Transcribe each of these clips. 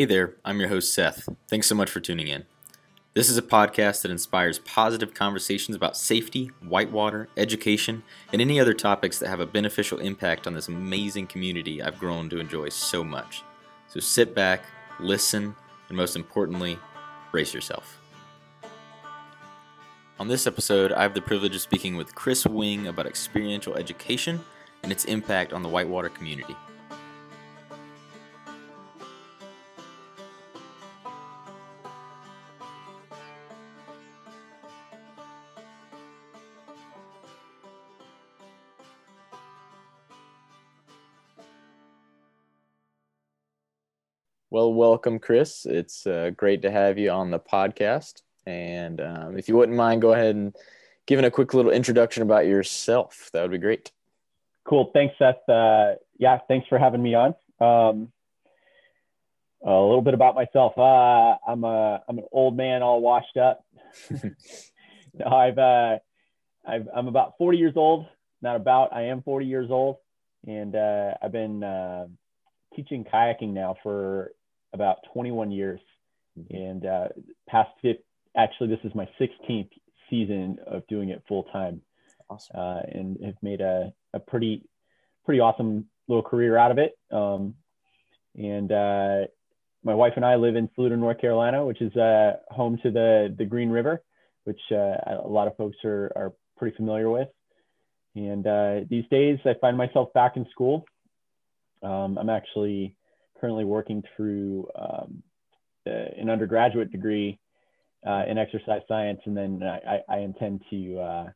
Hey there, I'm your host Seth. Thanks so much for tuning in. This is a podcast that inspires positive conversations about safety, whitewater, education, and any other topics that have a beneficial impact on this amazing community I've grown to enjoy so much. So sit back, listen, and most importantly, brace yourself. On this episode, I have the privilege of speaking with Chris Wing about experiential education and its impact on the whitewater community. Well, welcome, Chris. It's uh, great to have you on the podcast. And um, if you wouldn't mind, go ahead and giving a quick little introduction about yourself. That would be great. Cool. Thanks, Seth. Uh, yeah, thanks for having me on. Um, a little bit about myself. Uh, I'm a I'm an old man, all washed up. no, I've uh, I've I'm about 40 years old. Not about. I am 40 years old, and uh, I've been uh, teaching kayaking now for about 21 years, mm-hmm. and uh, past fifth. Actually, this is my 16th season of doing it full time, awesome. uh, and have made a, a pretty pretty awesome little career out of it. Um, and uh, my wife and I live in Saluda, North Carolina, which is uh, home to the the Green River, which uh, a lot of folks are are pretty familiar with. And uh, these days, I find myself back in school. Um, I'm actually currently working through um, an undergraduate degree uh, in exercise science, and then I, I intend to uh,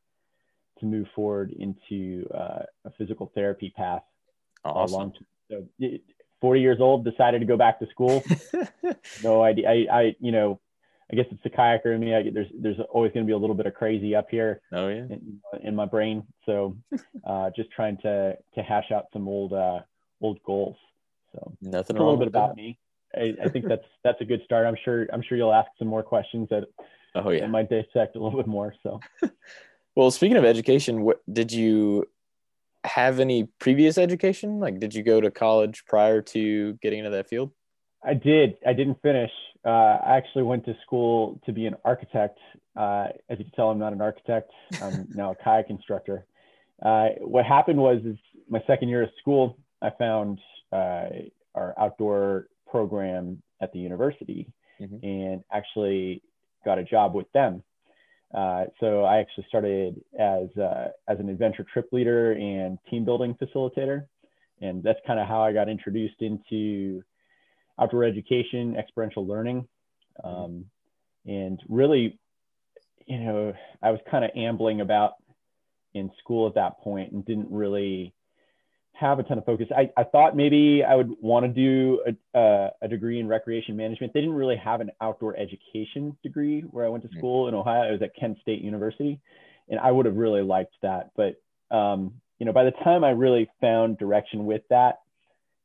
to move forward into uh, a physical therapy path. Awesome. So, 40 years old, decided to go back to school. no idea. I, I, you know, I guess it's the kayaker in me. I, there's there's always going to be a little bit of crazy up here. Oh yeah. In, in my brain. So, uh, just trying to to hash out some old uh, old goals. So nothing. a little bit about that. me. I, I, think that's that's a good start. I'm sure I'm sure you'll ask some more questions that oh yeah might dissect a little bit more. So, well, speaking of education, what did you have any previous education? Like, did you go to college prior to getting into that field? I did. I didn't finish. Uh, I actually went to school to be an architect. Uh, as you can tell, I'm not an architect. I'm now a kayak instructor. Uh, what happened was, is my second year of school, I found uh, our outdoor program at the university mm-hmm. and actually got a job with them. Uh, so I actually started as uh, as an adventure trip leader and team building facilitator, and that's kind of how I got introduced into outdoor education, experiential learning, mm-hmm. um, and really, you know, I was kind of ambling about in school at that point and didn't really have a ton of focus. I, I thought maybe I would want to do a, a, a, degree in recreation management. They didn't really have an outdoor education degree where I went to mm. school in Ohio. I was at Kent State University, and I would have really liked that. But um, you know, by the time I really found direction with that,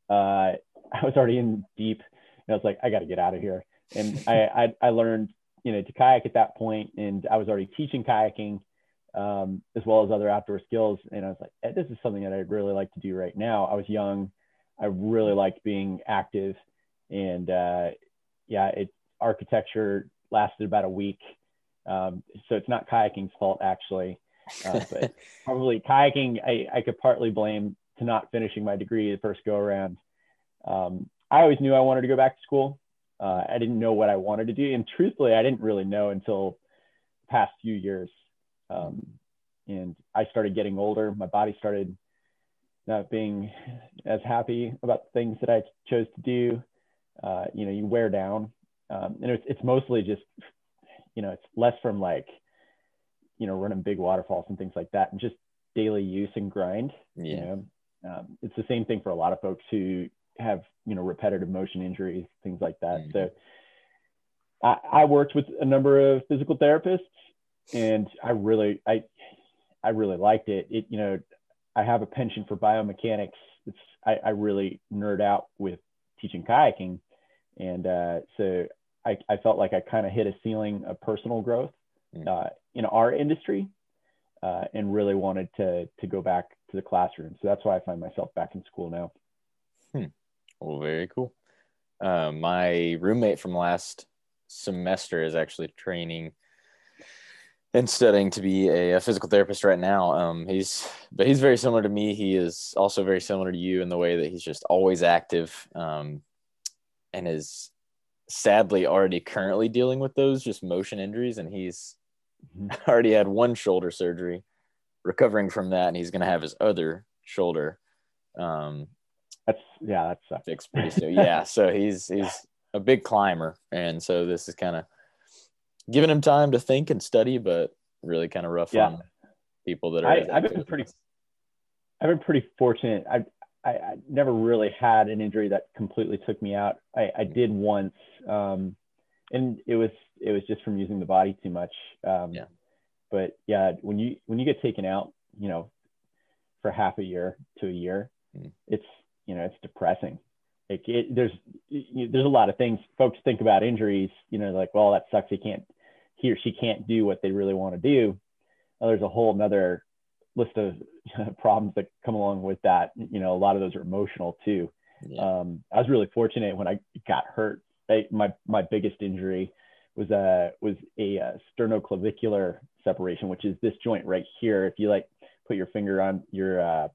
uh, I was already in deep, and I was like, I got to get out of here. And I, I I learned you know to kayak at that point, and I was already teaching kayaking um, as well as other outdoor skills. And I was like, eh, this is something that I'd really like to do right now. I was young. I really liked being active. And uh, yeah, it architecture lasted about a week. Um, so it's not kayaking's fault actually, uh, but probably kayaking, I, I could partly blame to not finishing my degree the first go around. Um, I always knew I wanted to go back to school. Uh, I didn't know what I wanted to do. And truthfully, I didn't really know until the past few years. Um, and I started getting older. My body started not being as happy about the things that I chose to do. Uh, you know, you wear down. Um, and it's, it's mostly just, you know, it's less from like, you know, running big waterfalls and things like that and just daily use and grind. Yeah. You know? um, it's the same thing for a lot of folks who have, you know, repetitive motion injuries, things like that. Mm-hmm. So I, I worked with a number of physical therapists and I really I I really liked it. It you know I have a penchant for biomechanics. It's I, I really nerd out with teaching kayaking, and uh, so I, I felt like I kind of hit a ceiling of personal growth mm. uh, in our industry, uh, and really wanted to to go back to the classroom. So that's why I find myself back in school now. Hmm. Well, very cool. Uh, my roommate from last semester is actually training and studying to be a, a physical therapist right now. Um, he's but he's very similar to me. He is also very similar to you in the way that he's just always active, um, and is sadly already currently dealing with those just motion injuries. And he's mm-hmm. already had one shoulder surgery, recovering from that, and he's going to have his other shoulder. Um, that's yeah, that's fixed pretty soon. yeah, so he's he's a big climber, and so this is kind of giving him time to think and study, but really kind of rough yeah. on people that are. I, have been pretty. I've been pretty fortunate. I, I, I never really had an injury that completely took me out. I, I did once, um, and it was it was just from using the body too much. Um, yeah. But yeah, when you when you get taken out, you know, for half a year to a year, mm. it's you know it's depressing. Like it, there's there's a lot of things folks think about injuries. You know, like well that sucks. He can't he or she can't do what they really want to do. Well, there's a whole another list of problems that come along with that. You know, a lot of those are emotional too. Yeah. Um, I was really fortunate when I got hurt. I, my my biggest injury was a was a, a uh, sternoclavicular separation, which is this joint right here. If you like put your finger on your uh,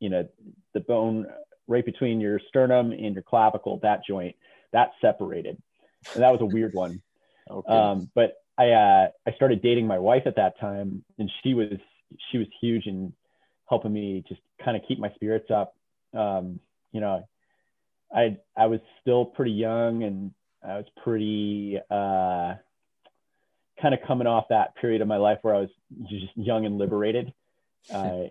you know the bone right between your sternum and your clavicle, that joint that separated, and that was a weird one. Okay. Um, but I uh, I started dating my wife at that time, and she was she was huge in helping me just kind of keep my spirits up. Um, you know, I I was still pretty young, and I was pretty uh, kind of coming off that period of my life where I was just young and liberated. Uh,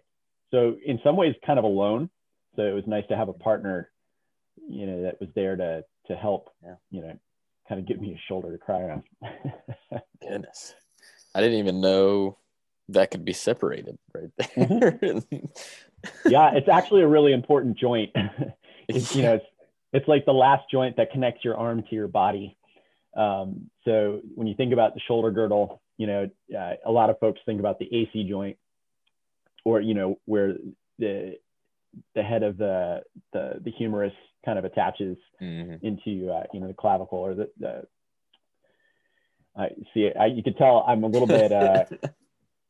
so in some ways, kind of alone. So it was nice to have a partner, you know, that was there to to help, yeah. you know, kind of give me a shoulder to cry on. Goodness. I didn't even know that could be separated right there. Mm-hmm. yeah, it's actually a really important joint. it's, you know, it's, it's like the last joint that connects your arm to your body. Um, so when you think about the shoulder girdle, you know, uh, a lot of folks think about the AC joint or, you know, where the, the head of the, the, the humerus kind of attaches mm-hmm. into, uh, you know, the clavicle or the, the I see. I, you can tell I'm a little bit uh,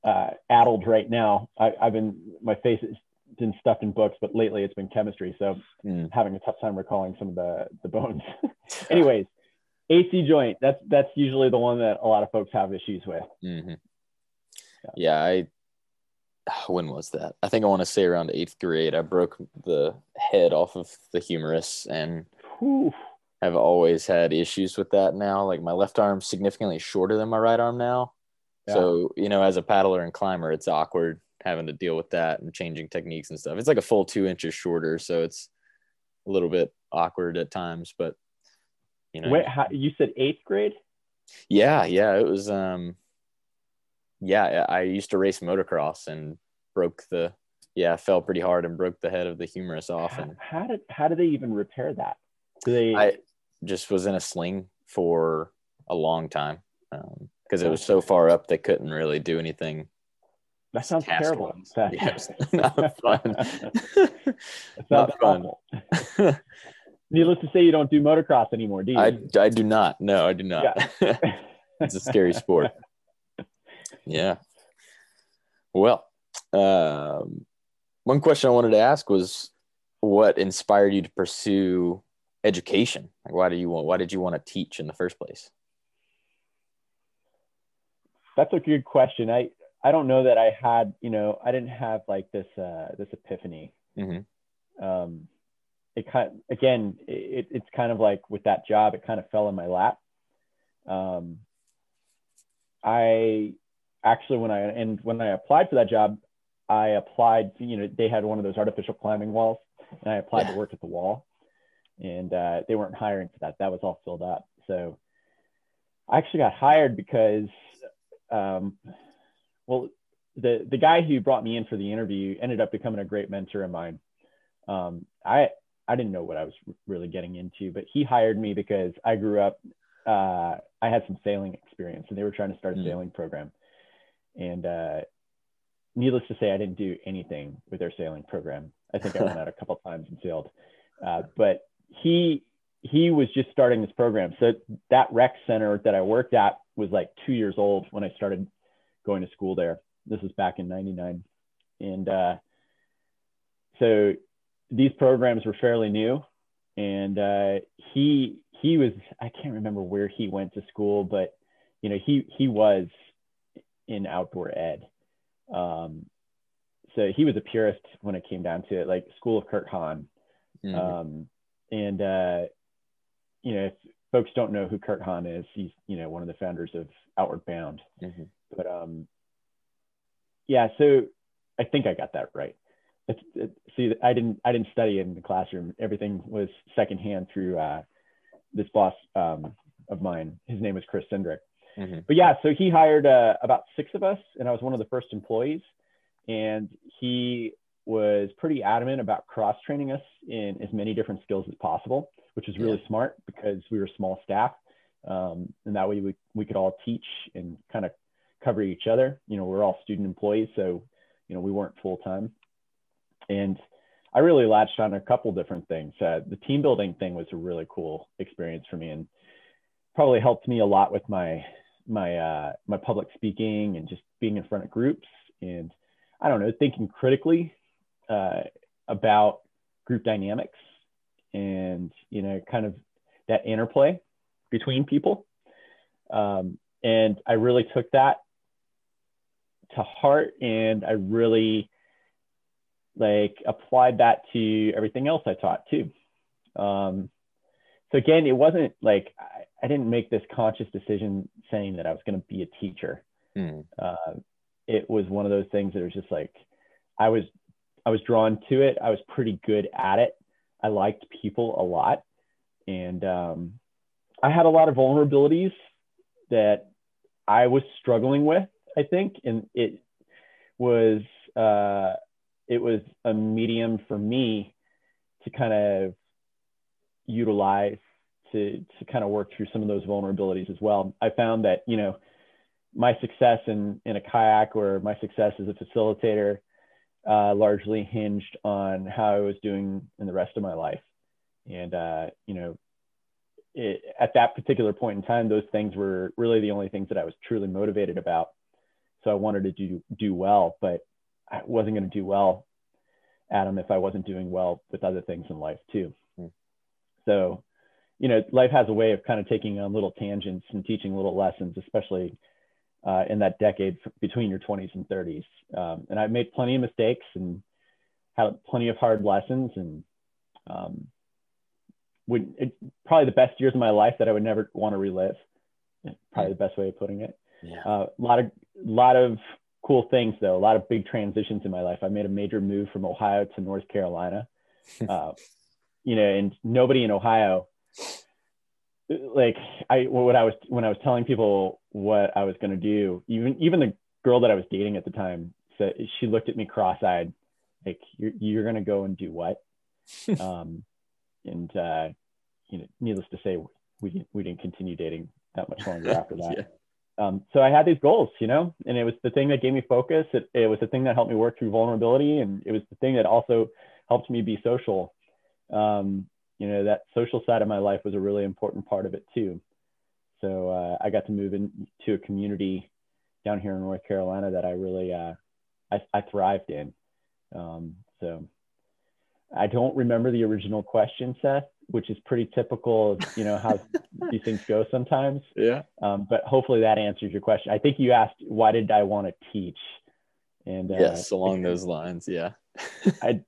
uh, addled right now. I, have been my face has been stuffed in books, but lately it's been chemistry, so mm. having a tough time recalling some of the the bones. Anyways, AC joint. That's that's usually the one that a lot of folks have issues with. Mm-hmm. Yeah. yeah, I. When was that? I think I want to say around eighth grade. I broke the head off of the humerus and. Whew have always had issues with that now. Like my left arm's significantly shorter than my right arm now. Yeah. So, you know, as a paddler and climber, it's awkward having to deal with that and changing techniques and stuff. It's like a full two inches shorter. So it's a little bit awkward at times, but you know. Wait, how, you said eighth grade? Yeah. Yeah. It was, um, yeah, I used to race motocross and broke the, yeah, fell pretty hard and broke the head of the humerus off. And how, how did, how did they even repair that? Do they, I, just was in a sling for a long time because um, it was so far up they couldn't really do anything. That sounds terrible. That, yes, not fun. not fun. Needless to say, you don't do motocross anymore, do you? I, I do not. No, I do not. Yeah. it's a scary sport. Yeah. Well, um, one question I wanted to ask was what inspired you to pursue education? Like, why do you want? Why did you want to teach in the first place? That's a good question. I I don't know that I had. You know, I didn't have like this uh, this epiphany. Mm-hmm. Um, it kind of, again, it, it's kind of like with that job, it kind of fell in my lap. Um, I actually when I and when I applied for that job, I applied. You know, they had one of those artificial climbing walls, and I applied yeah. to work at the wall and uh, they weren't hiring for that. That was all filled up. So I actually got hired because, um, well, the the guy who brought me in for the interview ended up becoming a great mentor of mine. Um, I I didn't know what I was really getting into, but he hired me because I grew up. Uh, I had some sailing experience, and they were trying to start a mm. sailing program. And uh, needless to say, I didn't do anything with their sailing program. I think I went out a couple times and sailed. Uh, but he he was just starting this program. So that rec center that I worked at was like two years old when I started going to school there. This was back in 99. And uh, so these programs were fairly new. And uh, he, he was, I can't remember where he went to school, but you know, he, he was in outdoor ed. Um, so he was a purist when it came down to it, like school of Kurt Hahn. Mm-hmm. Um, and, uh, you know, if folks don't know who Kurt Hahn is, he's, you know, one of the founders of Outward Bound. Mm-hmm. But um, yeah, so I think I got that right. It's, it, see, I didn't, I didn't study in the classroom. Everything was secondhand through uh, this boss um, of mine. His name was Chris Sindrick. Mm-hmm. But yeah, so he hired uh, about six of us, and I was one of the first employees. And he was pretty adamant about cross training us in as many different skills as possible, which was really yeah. smart because we were small staff. Um, and that way we, we could all teach and kind of cover each other. You know, we're all student employees, so, you know, we weren't full time. And I really latched on a couple different things. Uh, the team building thing was a really cool experience for me and probably helped me a lot with my my uh, my public speaking and just being in front of groups and I don't know thinking critically uh, about group dynamics and you know kind of that interplay between people. Um, and i really took that to heart and i really like applied that to everything else i taught too. Um, so again it wasn't like I, didn't make this conscious decision saying that i was going to be a teacher mm. uh, it was one of those things that was just like i was I was drawn to it. I was pretty good at it. I liked people a lot. And um, I had a lot of vulnerabilities that I was struggling with, I think. And it was, uh, it was a medium for me to kind of utilize to, to kind of work through some of those vulnerabilities as well. I found that, you know, my success in, in a kayak or my success as a facilitator uh, largely hinged on how I was doing in the rest of my life. And, uh, you know, it, at that particular point in time, those things were really the only things that I was truly motivated about. So I wanted to do, do well, but I wasn't going to do well, Adam, if I wasn't doing well with other things in life too. Mm. So, you know, life has a way of kind of taking on little tangents and teaching little lessons, especially uh, in that decade between your 20s and 30s. Um, and I made plenty of mistakes and had plenty of hard lessons and um, would it, probably the best years of my life that I would never want to relive. Probably the best way of putting it. Yeah. Uh, a lot of lot of cool things though. A lot of big transitions in my life. I made a major move from Ohio to North Carolina. Uh, you know, and nobody in Ohio like I what I was when I was telling people what I was going to do, even even the girl that I was dating at the time said she looked at me cross-eyed, like you're you're going to go and do what? um, and uh, you know, needless to say, we we didn't continue dating that much longer after that. yeah. Um, so I had these goals, you know, and it was the thing that gave me focus. It, it was the thing that helped me work through vulnerability, and it was the thing that also helped me be social. Um, you know that social side of my life was a really important part of it too. So uh, i got to move into a community down here in north carolina that i really uh, I, I, thrived in. Um, so i don't remember the original question seth which is pretty typical of you know how these things go sometimes. Yeah. Um, but hopefully that answers your question. I think you asked why did i want to teach? And uh, yes along those lines yeah. I,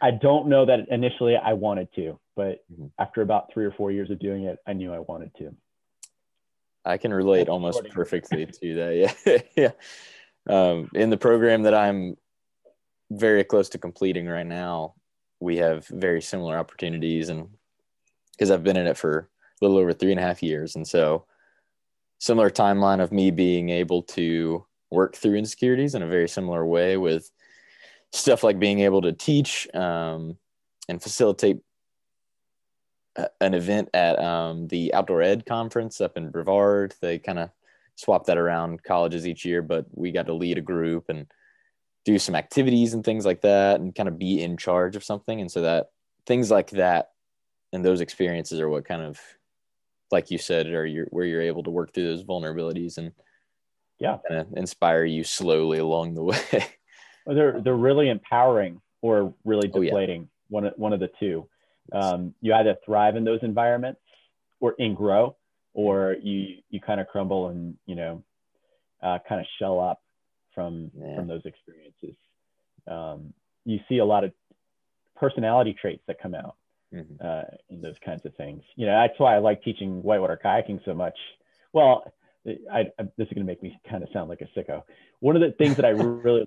I don't know that initially I wanted to, but mm-hmm. after about three or four years of doing it, I knew I wanted to. I can relate almost perfectly to that. Yeah. yeah. Um, in the program that I'm very close to completing right now, we have very similar opportunities and because I've been in it for a little over three and a half years. And so similar timeline of me being able to work through insecurities in a very similar way with stuff like being able to teach um, and facilitate a, an event at um, the outdoor ed conference up in brevard. They kind of swap that around colleges each year but we got to lead a group and do some activities and things like that and kind of be in charge of something. And so that things like that and those experiences are what kind of like you said are your where you're able to work through those vulnerabilities and yeah. kind of inspire you slowly along the way they're they're really empowering or really deflating oh, yeah. one of one of the two um, you either thrive in those environments or in grow or you you kind of crumble and you know uh, kind of shell up from yeah. from those experiences um, you see a lot of personality traits that come out mm-hmm. uh, in those kinds of things. You know, that's why I like teaching whitewater kayaking so much. Well, I, I, this is going to make me kind of sound like a sicko. One of the things that I really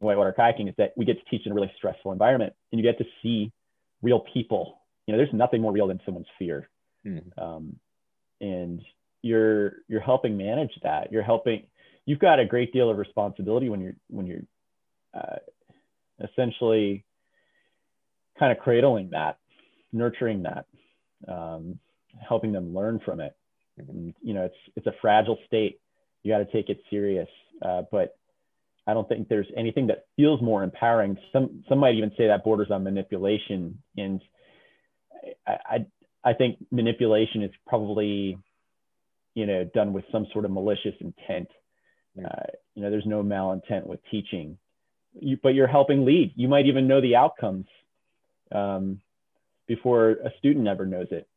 whitewater kayaking is that we get to teach in a really stressful environment, and you get to see real people. You know, there's nothing more real than someone's fear, mm-hmm. um, and you're you're helping manage that. You're helping. You've got a great deal of responsibility when you're when you're uh, essentially kind of cradling that, nurturing that, um, helping them learn from it. And, you know, it's it's a fragile state. You got to take it serious. Uh, but I don't think there's anything that feels more empowering. Some some might even say that borders on manipulation. And I I, I think manipulation is probably, you know, done with some sort of malicious intent. Uh, you know, there's no malintent with teaching you, but you're helping lead. You might even know the outcomes um, before a student ever knows it.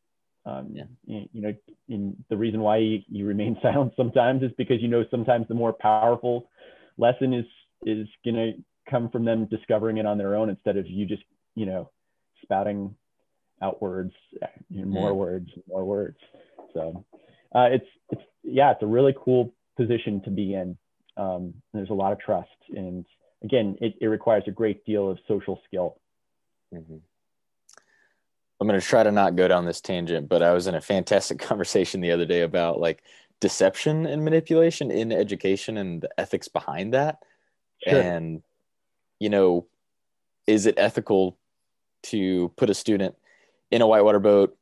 Um, yeah. you, you, know, in the reason why you, you, remain silent sometimes is because you know sometimes the more powerful lesson is is going to come from them discovering it on their own instead of you just you know spouting out words, you know, more yeah. words, more words. So uh, it's it's yeah, it's a really cool position to be in. Um, there's a lot of trust and again, it, it requires a great deal of social skill. Mm-hmm. I'm going to try to not go down this tangent, but I was in a fantastic conversation the other day about like deception and manipulation in education and the ethics behind that. Sure. And, you know, is it ethical to put a student in a whitewater boat,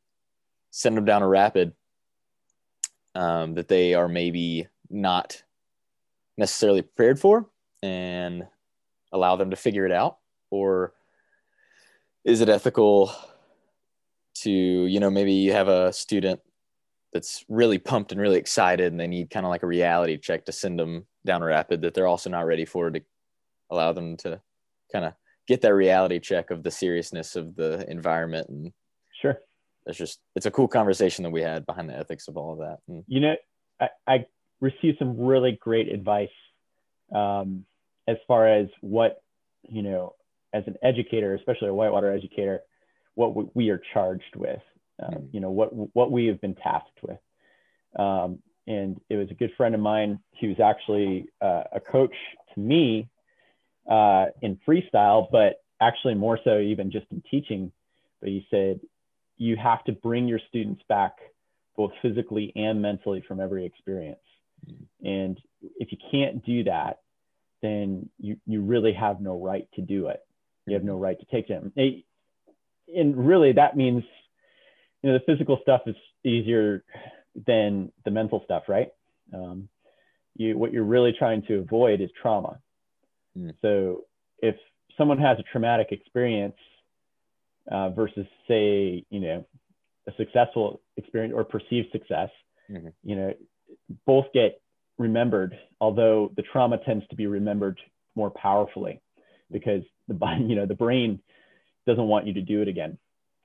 send them down a rapid um, that they are maybe not necessarily prepared for and allow them to figure it out or is it ethical to you know maybe you have a student that's really pumped and really excited and they need kind of like a reality check to send them down a rapid that they're also not ready for to allow them to kind of get that reality check of the seriousness of the environment and sure. it's just it's a cool conversation that we had behind the ethics of all of that and, you know I, I received some really great advice um, as far as what you know as an educator especially a whitewater educator what we are charged with mm-hmm. you know what what we have been tasked with um, and it was a good friend of mine he was actually uh, a coach to me uh, in freestyle but actually more so even just in teaching but he said you have to bring your students back both physically and mentally from every experience mm-hmm. and if you can't do that then you, you really have no right to do it. You have no mm-hmm. right to take them. And really, that means, you know, the physical stuff is easier than the mental stuff, right? Um, you, what you're really trying to avoid is trauma. Mm. So if someone has a traumatic experience uh, versus, say, you know, a successful experience or perceived success, mm-hmm. you know, both get remembered, although the trauma tends to be remembered more powerfully because the you know the brain doesn't want you to do it again.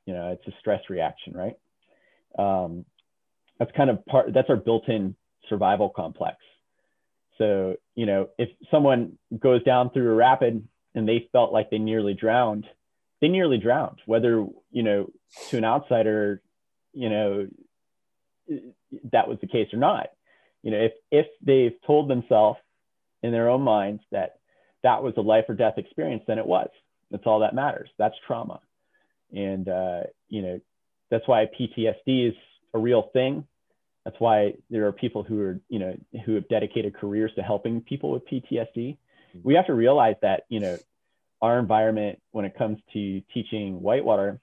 You know, it's a stress reaction, right? Um, that's kind of part. That's our built-in survival complex. So you know, if someone goes down through a rapid and they felt like they nearly drowned, they nearly drowned. Whether you know, to an outsider, you know, that was the case or not you know, if if they've told themselves in their own minds that that was a life or death experience, then it was. That's all that matters. That's trauma, and uh, you know, that's why PTSD is a real thing. That's why there are people who are, you know, who have dedicated careers to helping people with PTSD. Mm-hmm. We have to realize that, you know, our environment when it comes to teaching whitewater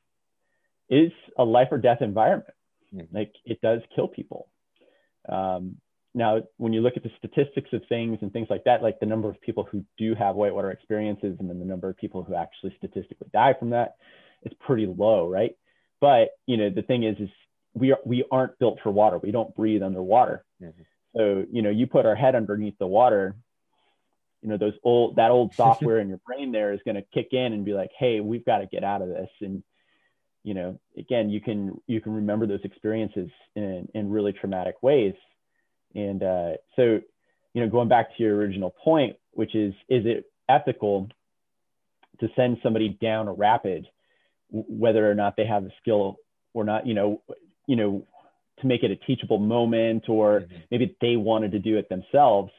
is a life or death environment. Mm-hmm. Like it does kill people. Um, now, when you look at the statistics of things and things like that, like the number of people who do have whitewater experiences and then the number of people who actually statistically die from that, it's pretty low, right? But you know, the thing is, is we are we aren't built for water. We don't breathe underwater. Mm-hmm. So you know, you put our head underneath the water. You know, those old that old software in your brain there is going to kick in and be like, hey, we've got to get out of this. And you know, again, you can you can remember those experiences in in really traumatic ways. And uh, so, you know, going back to your original point, which is, is it ethical to send somebody down a rapid, whether or not they have the skill or not, you know, you know, to make it a teachable moment, or mm-hmm. maybe they wanted to do it themselves.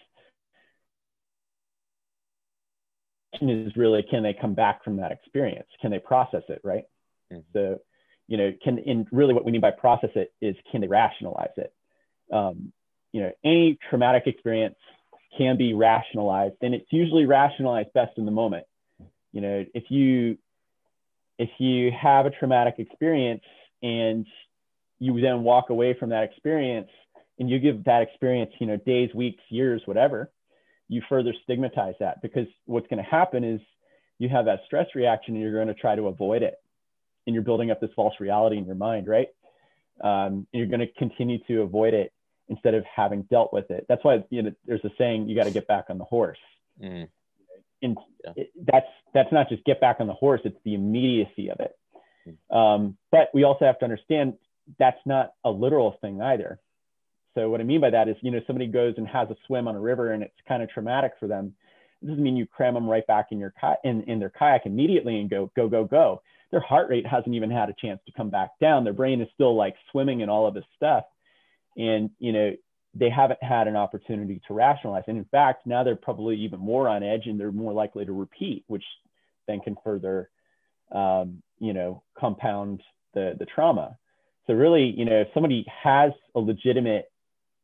Is really can they come back from that experience? Can they process it, right? Mm-hmm. So, you know, can and really what we mean by process it is can they rationalize it? Um, you know, any traumatic experience can be rationalized, and it's usually rationalized best in the moment you know if you if you have a traumatic experience and you then walk away from that experience and you give that experience you know days weeks years whatever you further stigmatize that because what's going to happen is you have that stress reaction and you're going to try to avoid it. And you're building up this false reality in your mind right? Um, and you're going to continue to avoid it instead of having dealt with it. That's why you know there's a saying you got to get back on the horse. Mm and yeah. it, that's that's not just get back on the horse; it's the immediacy of it. Hmm. Um, but we also have to understand that's not a literal thing either. So what I mean by that is, you know, somebody goes and has a swim on a river and it's kind of traumatic for them. It doesn't mean you cram them right back in your in, in their kayak immediately and go go go go. Their heart rate hasn't even had a chance to come back down. Their brain is still like swimming in all of this stuff, and you know they haven't had an opportunity to rationalize. And in fact, now they're probably even more on edge and they're more likely to repeat, which then can further, um, you know, compound the, the trauma. So really, you know, if somebody has a legitimate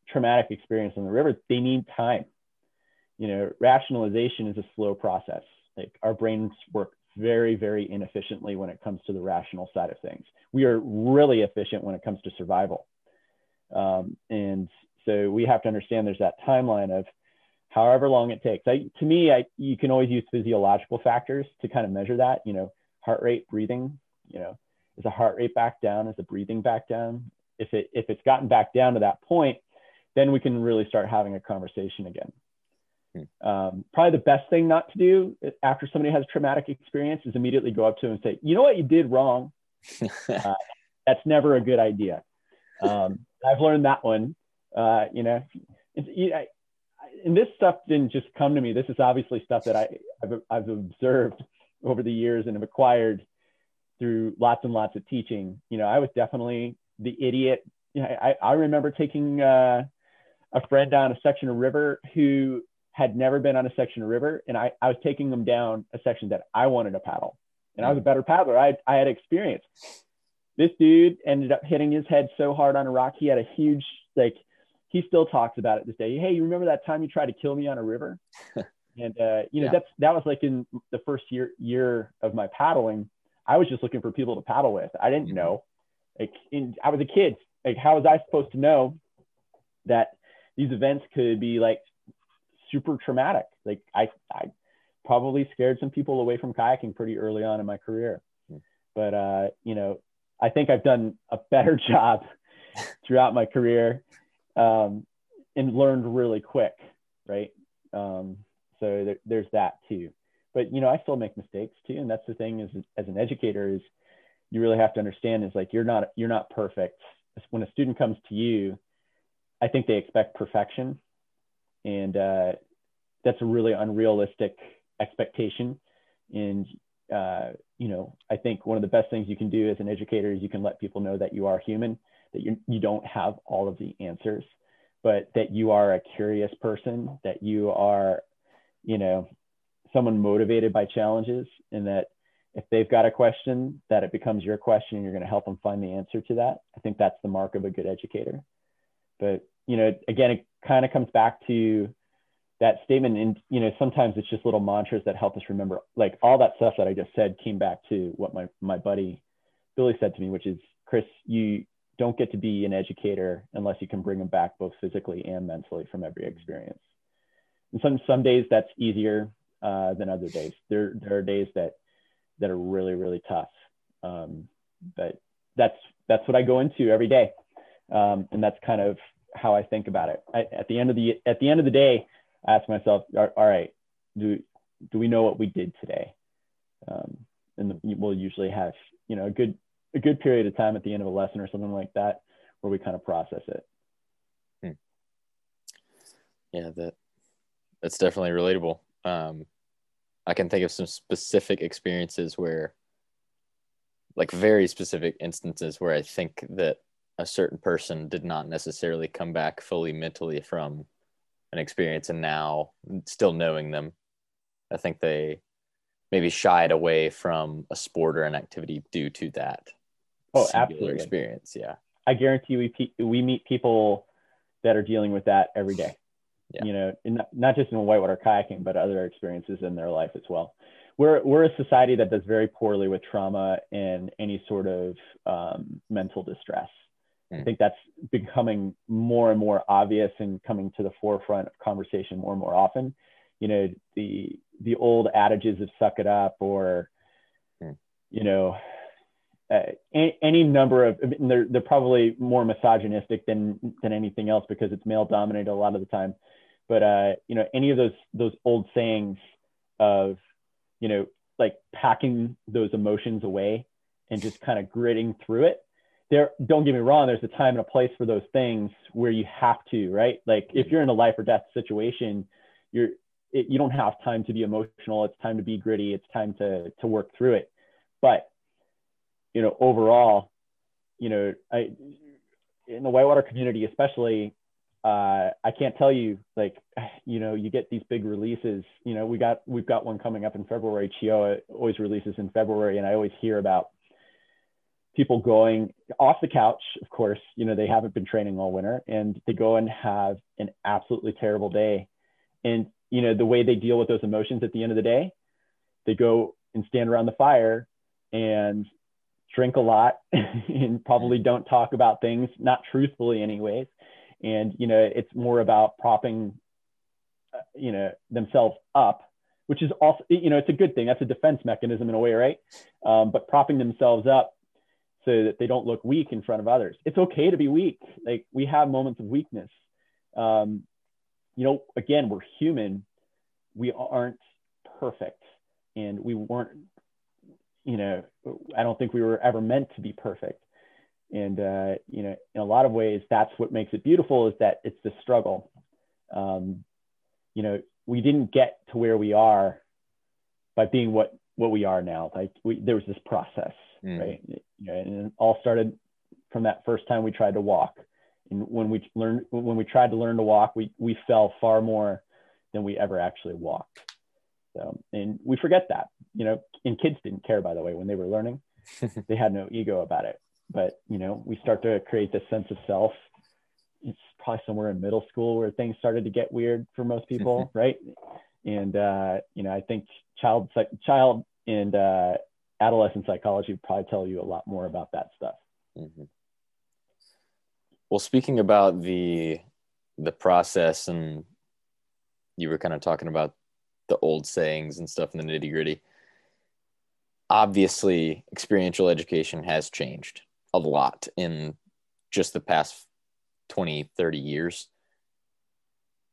traumatic experience on the river, they need time. You know, rationalization is a slow process. Like our brains work very, very inefficiently when it comes to the rational side of things. We are really efficient when it comes to survival. Um, and so we have to understand there's that timeline of however long it takes. I, to me, I, you can always use physiological factors to kind of measure that. You know, heart rate, breathing. You know, is the heart rate back down? Is the breathing back down? If it if it's gotten back down to that point, then we can really start having a conversation again. Hmm. Um, probably the best thing not to do after somebody has a traumatic experience is immediately go up to them and say, "You know what you did wrong." uh, that's never a good idea. Um, I've learned that one uh, you know, it's, I, and this stuff didn't just come to me. This is obviously stuff that I, I've, I've observed over the years and have acquired through lots and lots of teaching. You know, I was definitely the idiot. You I, I remember taking uh, a friend down a section of river who had never been on a section of river, and I, I was taking them down a section that I wanted to paddle, and I was a better paddler. I, I had experience. This dude ended up hitting his head so hard on a rock, he had a huge like he still talks about it this day. Hey, you remember that time you tried to kill me on a river? and uh, you know yeah. that's that was like in the first year year of my paddling. I was just looking for people to paddle with. I didn't mm-hmm. know. Like in, I was a kid. Like how was I supposed to know that these events could be like super traumatic? Like I I probably scared some people away from kayaking pretty early on in my career. Mm-hmm. But uh, you know, I think I've done a better job throughout my career um, and learned really quick, right? Um, so there, there's that too. But you know, I still make mistakes too, and that's the thing is as an educator is you really have to understand is like you're not you're not perfect. When a student comes to you, I think they expect perfection, and uh, that's a really unrealistic expectation. And uh, you know, I think one of the best things you can do as an educator is you can let people know that you are human that you, you don't have all of the answers, but that you are a curious person, that you are, you know, someone motivated by challenges, and that if they've got a question, that it becomes your question and you're going to help them find the answer to that. I think that's the mark of a good educator. But, you know, again, it kind of comes back to that statement and you know sometimes it's just little mantras that help us remember like all that stuff that i just said came back to what my my buddy billy said to me which is chris you don't get to be an educator unless you can bring them back both physically and mentally from every experience. And some some days that's easier uh, than other days. There there are days that that are really really tough, Um, but that's that's what I go into every day, um, and that's kind of how I think about it. I, at the end of the at the end of the day, I ask myself, all right, do do we know what we did today? Um, and we'll usually have you know a good a good period of time at the end of a lesson or something like that where we kind of process it. Hmm. Yeah, that that's definitely relatable. Um, I can think of some specific experiences where, like very specific instances where I think that a certain person did not necessarily come back fully mentally from an experience, and now still knowing them, I think they maybe shied away from a sport or an activity due to that. Oh, absolutely. Experience, yeah. I guarantee we we meet people that are dealing with that every day. Yeah. You know, in, not just in whitewater kayaking, but other experiences in their life as well. We're we're a society that does very poorly with trauma and any sort of um, mental distress. I hmm. think that's becoming more and more obvious and coming to the forefront of conversation more and more often. You know, the the old adages of "suck it up" or mm. you know uh, any, any, number of they're, they're probably more misogynistic than than anything else because it's male dominated a lot of the time. But uh, you know any of those those old sayings of you know like packing those emotions away and just kind of gritting through it there don't get me wrong there's a time and a place for those things where you have to right? Like if you're in a life or death situation you're it, you don't have time to be emotional. It's time to be gritty. It's time to to work through it. But you know, overall, you know, I in the whitewater community, especially, uh, I can't tell you like, you know, you get these big releases. You know, we got we've got one coming up in February. Cheoah always releases in February, and I always hear about people going off the couch. Of course, you know, they haven't been training all winter, and they go and have an absolutely terrible day. And you know, the way they deal with those emotions at the end of the day, they go and stand around the fire and drink a lot and probably don't talk about things not truthfully anyways. And you know it's more about propping uh, you know themselves up which is also you know it's a good thing. That's a defense mechanism in a way right? Um, but propping themselves up so that they don't look weak in front of others. It's okay to be weak. Like we have moments of weakness. Um, you know again we're human. We aren't perfect. And we weren't you know, I don't think we were ever meant to be perfect. And, uh, you know, in a lot of ways, that's what makes it beautiful is that it's the struggle. Um, you know, we didn't get to where we are by being what, what we are now. Like we, there was this process, mm. right? You know, and it all started from that first time we tried to walk. And when we learned, when we tried to learn to walk, we, we fell far more than we ever actually walked. So, and we forget that, you know, and kids didn't care, by the way, when they were learning, they had no ego about it. But, you know, we start to create this sense of self. It's probably somewhere in middle school where things started to get weird for most people, right? And, uh, you know, I think child, child and uh, adolescent psychology would probably tell you a lot more about that stuff. Mm-hmm. Well, speaking about the the process and you were kind of talking about the old sayings and stuff in the nitty gritty. Obviously, experiential education has changed a lot in just the past 20, 30 years.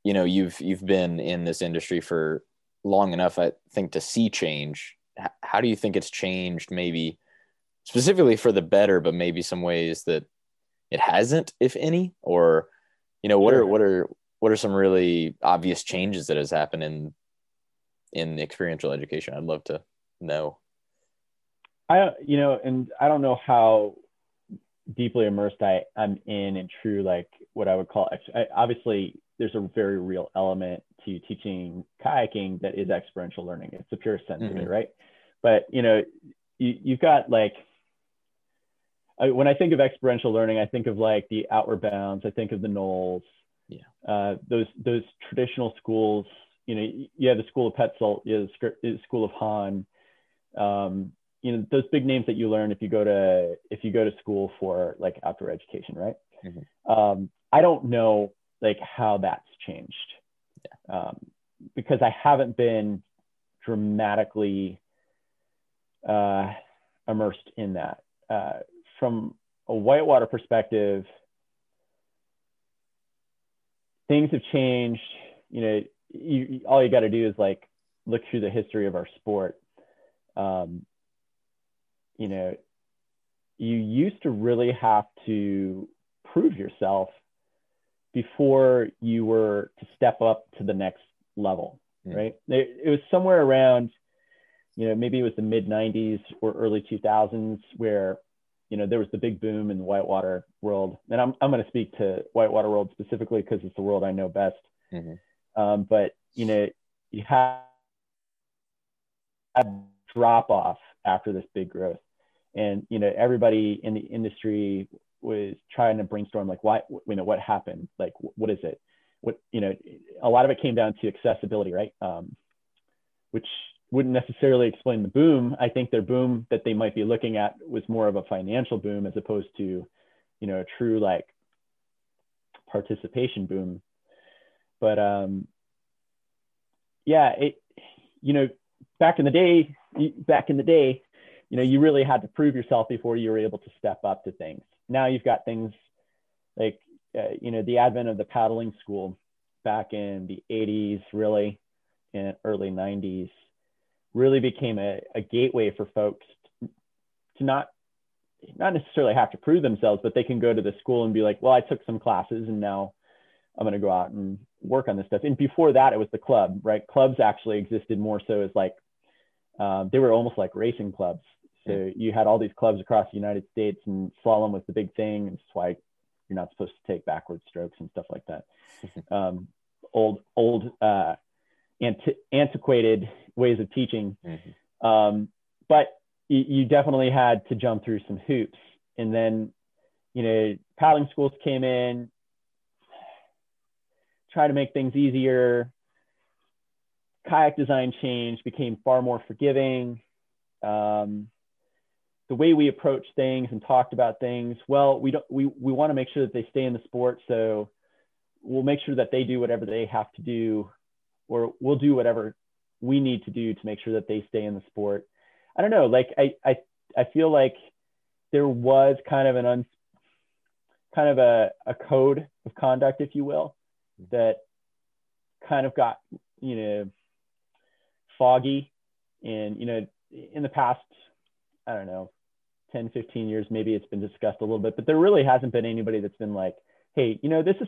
You know, you've you've been in this industry for long enough, I think, to see change. How do you think it's changed? Maybe specifically for the better, but maybe some ways that it hasn't, if any, or you know, what are what are what are some really obvious changes that has happened in in experiential education? I'd love to know. I, you know, and I don't know how deeply immersed I am in and true, like what I would call, I, obviously there's a very real element to teaching kayaking that is experiential learning. It's the pure sense mm-hmm. of it, right? But, you know, you, you've got like, I, when I think of experiential learning, I think of like the Outward Bounds, I think of the NOLS, yeah. Uh, those those traditional schools you know, you have the School of you have the School of Hahn. Um, you know, those big names that you learn if you go to if you go to school for like outdoor education, right? Mm-hmm. Um, I don't know like how that's changed yeah. um, because I haven't been dramatically. Uh, immersed in that. Uh, from a whitewater perspective, things have changed. You know, you, all you got to do is like look through the history of our sport. Um, you know, you used to really have to prove yourself before you were to step up to the next level, mm. right? It, it was somewhere around, you know, maybe it was the mid 90s or early 2000s where, you know, there was the big boom in the whitewater world. And I'm, I'm going to speak to whitewater world specifically because it's the world I know best. Mm-hmm. Um, but, you know, you have a drop off after this big growth. And you know everybody in the industry was trying to brainstorm like why you know what happened? Like what is it? What you know a lot of it came down to accessibility right? Um, which wouldn't necessarily explain the boom. I think their boom that they might be looking at was more of a financial boom as opposed to you know a true like participation boom but um yeah it you know back in the day back in the day you know, you really had to prove yourself before you were able to step up to things. Now you've got things like, uh, you know, the advent of the paddling school back in the 80s, really, and early 90s, really became a, a gateway for folks to not not necessarily have to prove themselves, but they can go to the school and be like, well, I took some classes and now I'm going to go out and work on this stuff. And before that, it was the club, right? Clubs actually existed more so as like, um, they were almost like racing clubs. So you had all these clubs across the United States, and slalom was the big thing. And that's why you're not supposed to take backward strokes and stuff like that. Um, old, old, uh, anti- antiquated ways of teaching. Mm-hmm. Um, but you, you definitely had to jump through some hoops. And then, you know, paddling schools came in, try to make things easier. Kayak design changed, became far more forgiving. Um, the way we approach things and talked about things well we don't we, we want to make sure that they stay in the sport so we'll make sure that they do whatever they have to do or we'll do whatever we need to do to make sure that they stay in the sport i don't know like i i, I feel like there was kind of an un, kind of a, a code of conduct if you will that kind of got you know foggy and you know in the past I don't know, 10, 15 years, maybe it's been discussed a little bit, but there really hasn't been anybody that's been like, hey, you know, this is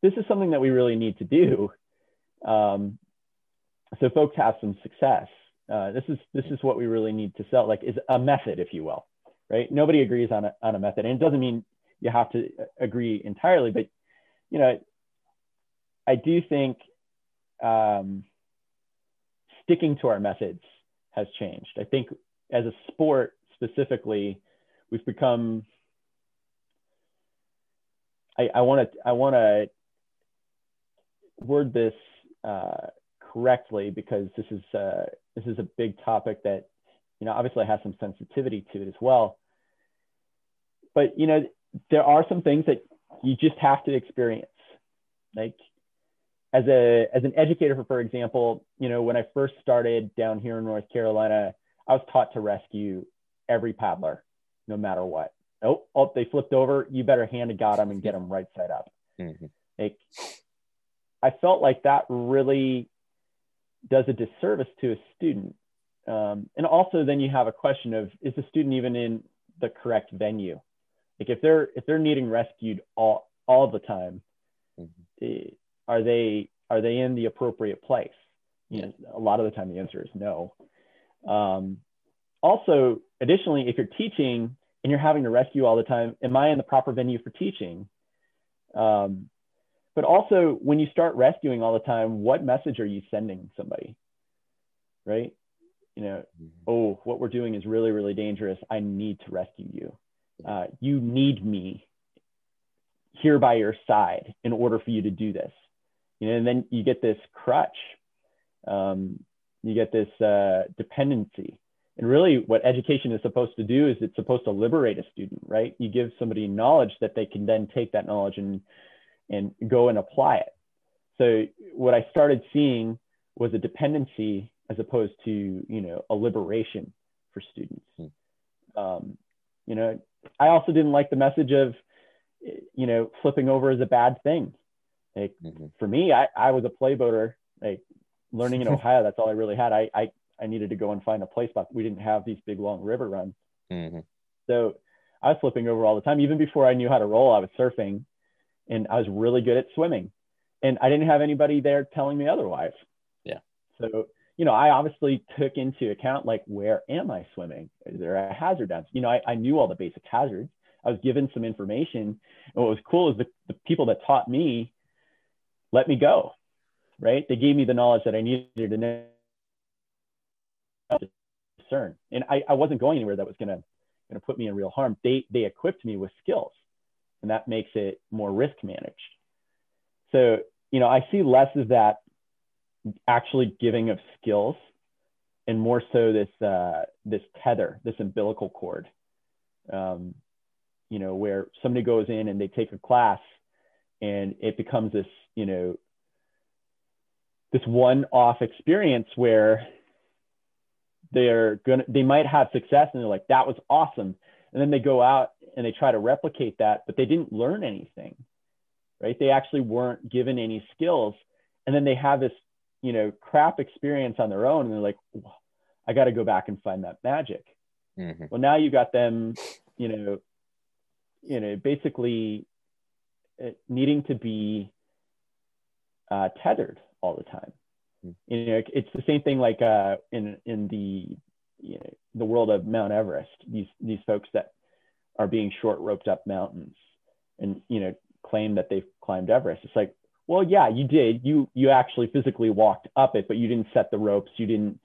this is something that we really need to do. Um, so folks have some success. Uh, this is this is what we really need to sell, like is a method, if you will, right? Nobody agrees on a on a method, and it doesn't mean you have to agree entirely, but you know, I do think um, sticking to our methods has changed. I think as a sport, specifically, we've become. I want to I want to word this uh, correctly because this is uh, this is a big topic that you know obviously has some sensitivity to it as well. But you know there are some things that you just have to experience, like as a as an educator for, for example you know when i first started down here in north carolina i was taught to rescue every paddler, no matter what. Oh, oh, they flipped over. You better hand of God them and get them right side up. Mm-hmm. Like, I felt like that really does a disservice to a student. Um, and also, then you have a question of is the student even in the correct venue? Like, if they're if they're needing rescued all all the time, mm-hmm. Eh, are they are they in the appropriate place? You know, a lot of the time the answer is no. Um, also, additionally, if you're teaching and you're having to rescue all the time, am I in the proper venue for teaching? Um, but also, when you start rescuing all the time, what message are you sending somebody? Right? You know, mm-hmm. oh, what we're doing is really, really dangerous. I need to rescue you. Uh, you need me here by your side in order for you to do this. You know, and then you get this crutch. Um, you get this uh, dependency and really, what education is supposed to do is it's supposed to liberate a student, right? You give somebody knowledge that they can then take that knowledge and and go and apply it. So what I started seeing was a dependency as opposed to you know a liberation for students. Hmm. Um, you know, I also didn't like the message of, you know, flipping over is a bad thing. Like mm-hmm. for me, I, I was a play boater, like learning in Ohio, that's all I really had. I, I, I needed to go and find a play spot. We didn't have these big long river runs. Mm-hmm. So I was flipping over all the time. Even before I knew how to roll, I was surfing and I was really good at swimming. And I didn't have anybody there telling me otherwise. Yeah. So, you know, I obviously took into account like, where am I swimming? Is there a hazard down? You know, I, I knew all the basic hazards. I was given some information. And what was cool is the, the people that taught me let me go, right? They gave me the knowledge that I needed to know discern. And I, I wasn't going anywhere that was gonna gonna put me in real harm. They they equipped me with skills, and that makes it more risk managed. So you know, I see less of that actually giving of skills, and more so this uh, this tether, this umbilical cord. Um, you know, where somebody goes in and they take a class, and it becomes this you know this one-off experience where they're gonna they might have success and they're like that was awesome. And then they go out and they try to replicate that but they didn't learn anything right? They actually weren't given any skills. And then they have this you know crap experience on their own and they're like i got to go back and find that magic. Mm-hmm. well now you got them you know you know basically needing to be uh, tethered all the time you know, it's the same thing like uh, in in the you know, the world of Mount Everest. These these folks that are being short roped up mountains and you know claim that they've climbed Everest. It's like, well, yeah, you did. You you actually physically walked up it, but you didn't set the ropes. You didn't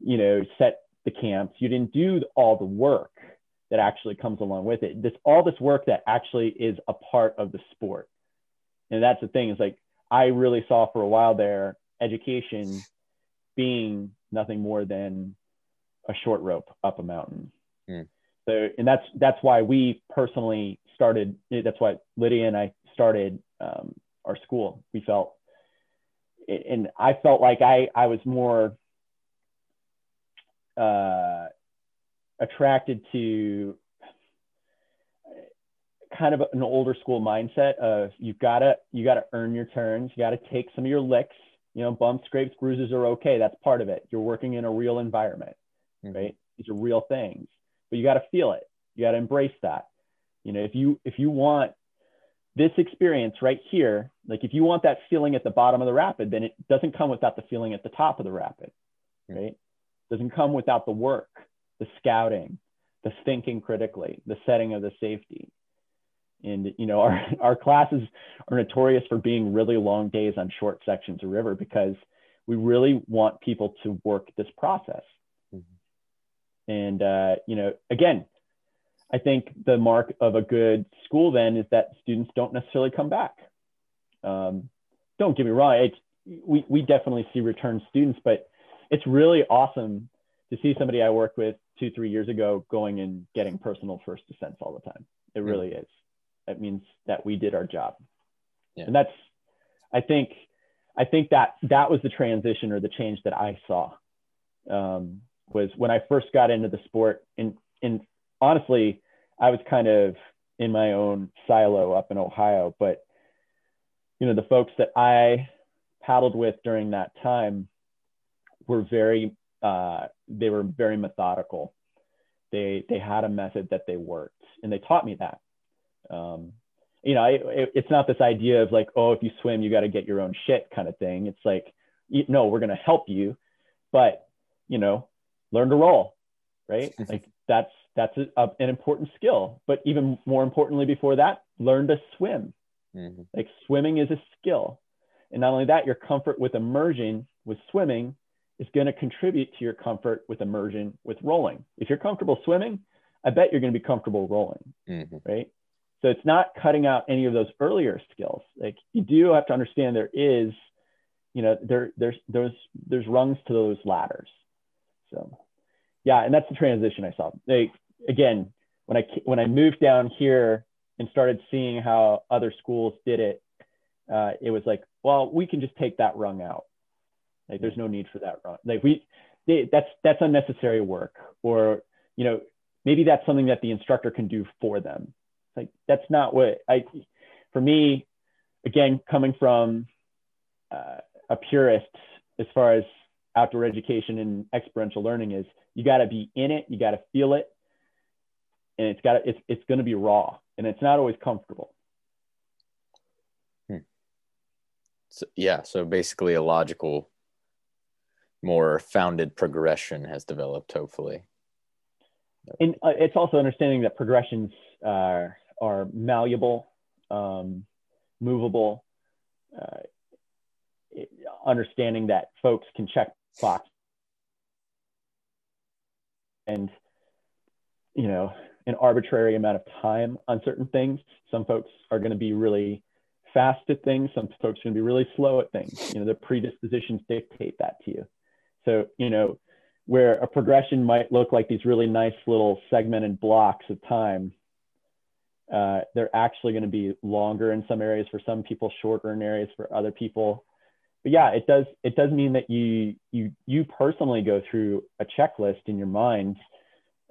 you know set the camps. You didn't do all the work that actually comes along with it. This all this work that actually is a part of the sport. And that's the thing is like I really saw for a while there education being nothing more than a short rope up a mountain. Mm. So, and that's that's why we personally started. That's why Lydia and I started um, our school. We felt, and I felt like I I was more uh, attracted to kind of an older school mindset of you've got to you got to earn your turns. You got to take some of your licks you know, bumps, scrapes, bruises are okay. That's part of it. You're working in a real environment, mm-hmm. right? These are real things, but you got to feel it. You got to embrace that. You know, if you if you want this experience right here, like if you want that feeling at the bottom of the rapid, then it doesn't come without the feeling at the top of the rapid, mm-hmm. right? Doesn't come without the work, the scouting, the thinking critically, the setting of the safety, and you know, our our classes are notorious for being really long days on short sections of river because we really want people to work this process. Mm-hmm. And uh, you know, again, I think the mark of a good school then is that students don't necessarily come back. Um, don't get me wrong, it's, we we definitely see return students, but it's really awesome to see somebody I worked with two three years ago going and getting personal first descents all the time. It really is that means that we did our job yeah. and that's i think i think that that was the transition or the change that i saw um, was when i first got into the sport and and honestly i was kind of in my own silo up in ohio but you know the folks that i paddled with during that time were very uh, they were very methodical they they had a method that they worked and they taught me that um, you know, it, it's not this idea of like, oh, if you swim, you got to get your own shit kind of thing. It's like, you, no, we're going to help you, but you know, learn to roll, right? like that's that's a, a, an important skill. But even more importantly, before that, learn to swim. Mm-hmm. Like swimming is a skill, and not only that, your comfort with immersion with swimming is going to contribute to your comfort with immersion with rolling. If you're comfortable swimming, I bet you're going to be comfortable rolling, mm-hmm. right? So it's not cutting out any of those earlier skills. Like you do have to understand there is, you know, there there's there's there's rungs to those ladders. So yeah, and that's the transition I saw. Like again, when I when I moved down here and started seeing how other schools did it, uh, it was like, well, we can just take that rung out. Like there's no need for that rung. Like we, they, that's that's unnecessary work. Or you know, maybe that's something that the instructor can do for them. Like that's not what I, for me, again, coming from uh, a purist as far as outdoor education and experiential learning is you got to be in it, you got to feel it, and it's got it's, it's going to be raw and it's not always comfortable. Hmm. So, yeah. So basically a logical, more founded progression has developed, hopefully. And uh, it's also understanding that progressions uh, are malleable, um, movable, uh, understanding that folks can check box and you know an arbitrary amount of time on certain things. Some folks are going to be really fast at things. Some folks are going to be really slow at things. You know the predispositions dictate that to you so you know where a progression might look like these really nice little segmented blocks of time uh, they're actually going to be longer in some areas for some people shorter in areas for other people but yeah, it does it does mean that you you you personally go through a checklist in your mind,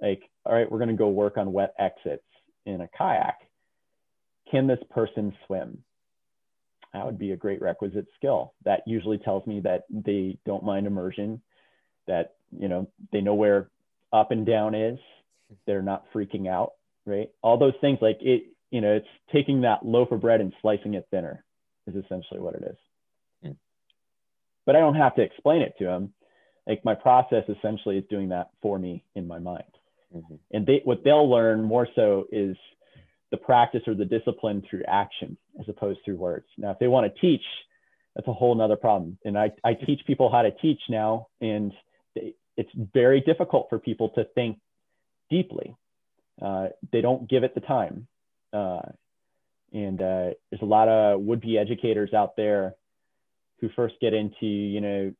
like, all right, we're going to go work on wet exits in a kayak. Can this person swim? That would be a great requisite skill. That usually tells me that they don't mind immersion, that you know they know where up and down is, they're not freaking out, right? All those things like it, you know, it's taking that loaf of bread and slicing it thinner is essentially what it is but I don't have to explain it to them. Like my process essentially is doing that for me in my mind. Mm-hmm. And they, what they'll learn more so is the practice or the discipline through action as opposed through words. Now, if they want to teach, that's a whole nother problem. And I, I teach people how to teach now, and they, it's very difficult for people to think deeply. Uh, they don't give it the time. Uh, and uh, there's a lot of would-be educators out there who first get into you know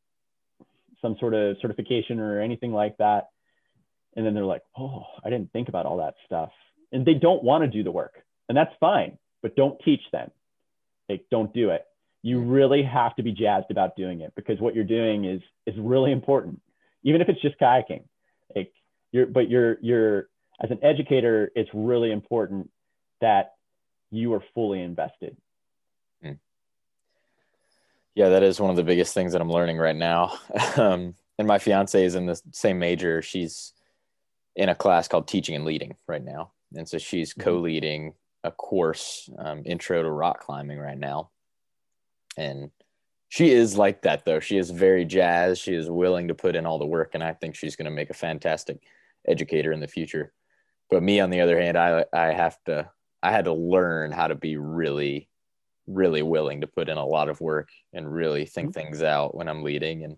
some sort of certification or anything like that and then they're like oh i didn't think about all that stuff and they don't want to do the work and that's fine but don't teach them. Like don't do it. You really have to be jazzed about doing it because what you're doing is is really important even if it's just kayaking. Like you're but you're you're as an educator it's really important that you are fully invested. Yeah, that is one of the biggest things that I'm learning right now. Um, and my fiance is in the same major. She's in a class called Teaching and Leading right now, and so she's mm-hmm. co-leading a course, um, Intro to Rock Climbing, right now. And she is like that though. She is very jazz She is willing to put in all the work, and I think she's going to make a fantastic educator in the future. But me, on the other hand, I I have to I had to learn how to be really really willing to put in a lot of work and really think mm-hmm. things out when I'm leading and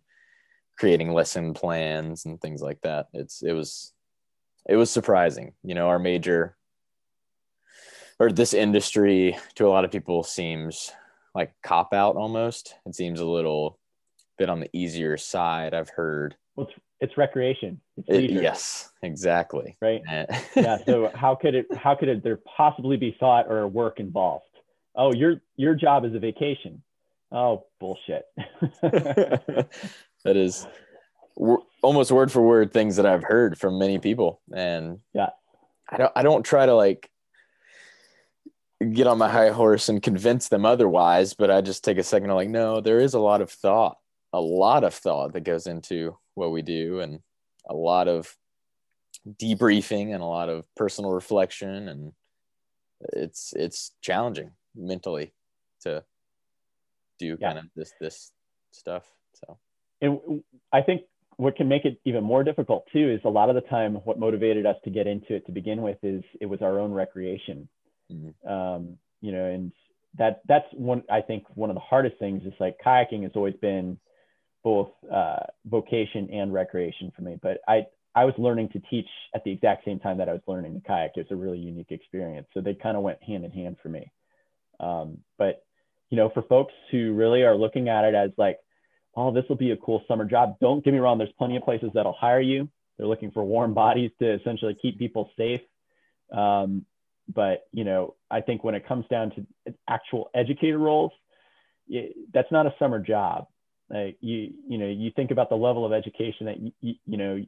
creating lesson plans and things like that. It's it was it was surprising. You know, our major or this industry to a lot of people seems like cop out almost. It seems a little bit on the easier side. I've heard. Well, it's, it's recreation. It's it, yes, exactly. Right. yeah. So how could it? How could it, there possibly be thought or work involved? oh, your your job is a vacation. Oh, bullshit. that is w- almost word for word things that I've heard from many people, and yeah, I don't I don't try to like get on my high horse and convince them otherwise, but I just take a second to like, no, there is a lot of thought, a lot of thought that goes into what we do, and a lot of debriefing and a lot of personal reflection. And it's it's challenging mentally to do yeah. kind of this this stuff. So and i think what can make it even more difficult too is a lot of the time what motivated us to get into it to begin with is it was our own recreation. Mm-hmm. um, you know and that that's one i think one of the hardest things is like kayaking has always been both uh, vocation and recreation for me but i i was learning to teach at the exact same time that i was learning to kayak. It was a really unique experience. So they kind of went hand in hand for me. Um, but you know, for folks who really are looking at it as like, oh, this will be a cool summer job. Don't get me wrong. There's plenty of places that'll hire you. They're looking for warm bodies to essentially keep people safe. Um, but you know, I think when it comes down to actual educator roles, it, that's not a summer job. Like you, you know, you think about the level of education that you, you, you know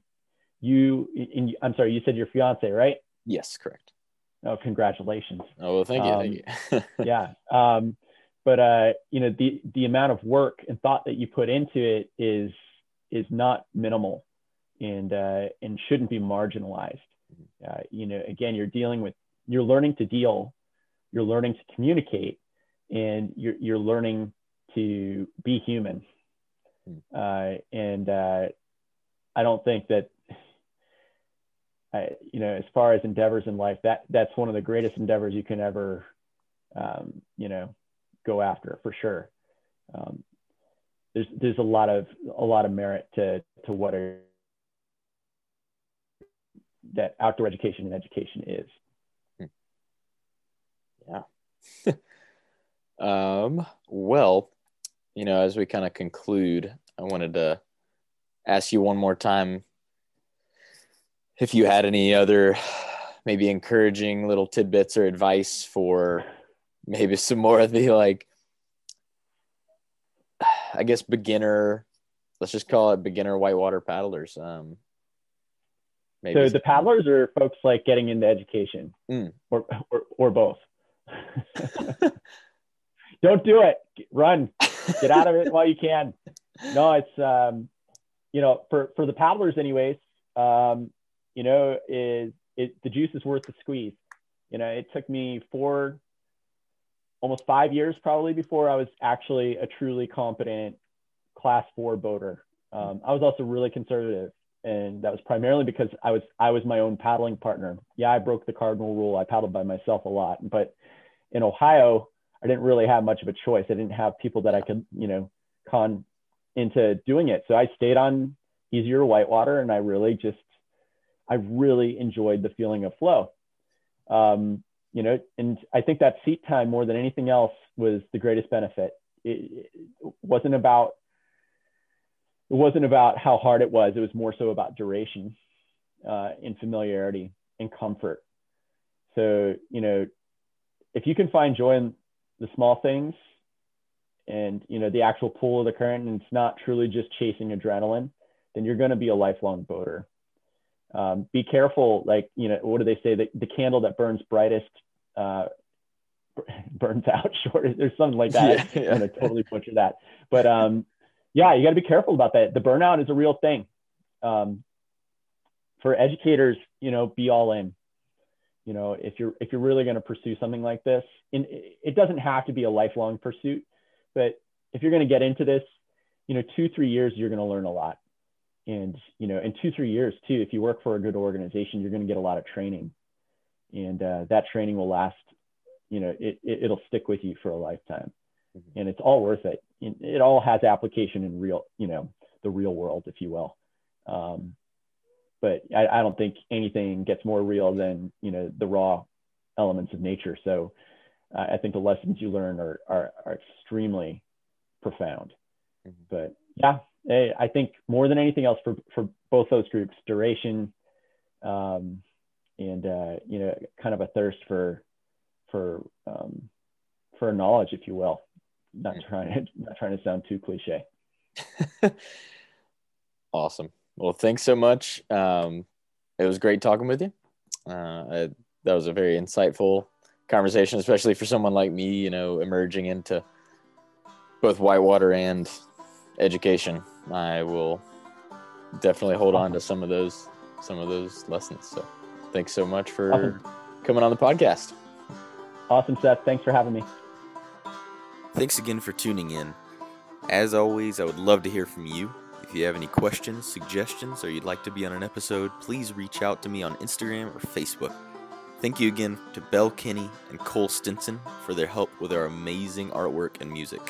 you, in, I'm sorry, you said your fiance, right? Yes, correct. Oh, congratulations. Oh, well, thank you. Um, thank you. yeah. Um, but uh, you know, the the amount of work and thought that you put into it is is not minimal, and uh, and shouldn't be marginalized. Uh, you know, again, you're dealing with, you're learning to deal, you're learning to communicate, and you're you're learning to be human. Uh, and uh, I don't think that I, you know, as far as endeavors in life, that that's one of the greatest endeavors you can ever, um, you know, go after for sure. Um, there's there's a lot of a lot of merit to to what a, that outdoor education and education is. Yeah. um, well, you know, as we kind of conclude, I wanted to ask you one more time if you had any other maybe encouraging little tidbits or advice for maybe some more of the like I guess beginner let's just call it beginner whitewater paddlers. Um maybe so the paddlers are folks like getting into education Mm. or, or or both. Don't do it. Run. Get out of it while you can. No, it's um, you know, for for the paddlers anyways, um, you know, is it the juice is worth the squeeze. You know, it took me four almost five years probably before I was actually a truly competent class four boater. Um, I was also really conservative, and that was primarily because I was I was my own paddling partner. Yeah, I broke the cardinal rule. I paddled by myself a lot, but in Ohio, I didn't really have much of a choice. I didn't have people that I could you know con into doing it. So I stayed on easier whitewater, and I really just I really enjoyed the feeling of flow. Um, you know, and I think that seat time more than anything else was the greatest benefit. It, it wasn't about it wasn't about how hard it was. It was more so about duration, uh, and familiarity and comfort. So you know, if you can find joy in the small things, and you know the actual pull of the current, and it's not truly just chasing adrenaline, then you're going to be a lifelong boater. Um, be careful, like you know, what do they say? The, the candle that burns brightest uh, burns out short. There's something like that. Yeah, yeah. I'm gonna totally butcher that, but um, yeah, you got to be careful about that. The burnout is a real thing. Um, for educators, you know, be all in. You know, if you're if you're really going to pursue something like this, and it doesn't have to be a lifelong pursuit, but if you're going to get into this, you know, two three years, you're going to learn a lot and you know in two three years too if you work for a good organization you're going to get a lot of training and uh, that training will last you know it, it will stick with you for a lifetime. Mhm. and it's all worth it. It all has application in real you know the real world if you will. Um, but I, I don't think anything gets more real than you know the raw elements of nature. So uh, i think the lessons you learn are are, are extremely profound. Mhm. but yeah eh, I think more than anything else for, for both those groups, duration, um, and uh, you know, kind of a thirst for for um, for knowledge, if you will. Not trying to not trying to sound too cliche. Awesome. Well, thanks so much. Um, it was great talking with you. Uh, I, that was a very insightful conversation, especially for someone like me, you know, emerging into both whitewater and education. I will definitely hold on to some of those some of those lessons. So, thanks so much for Awesome. coming on the podcast. Awesome, Seth. Thanks for having me. Thanks again for tuning in. As always, I would love to hear from you. If you have any questions, suggestions, or you'd like to be on an episode, please reach out to me on Instagram or Facebook. Thank you again to Belle Kinney and Cole Stinson for their help with our amazing artwork and music.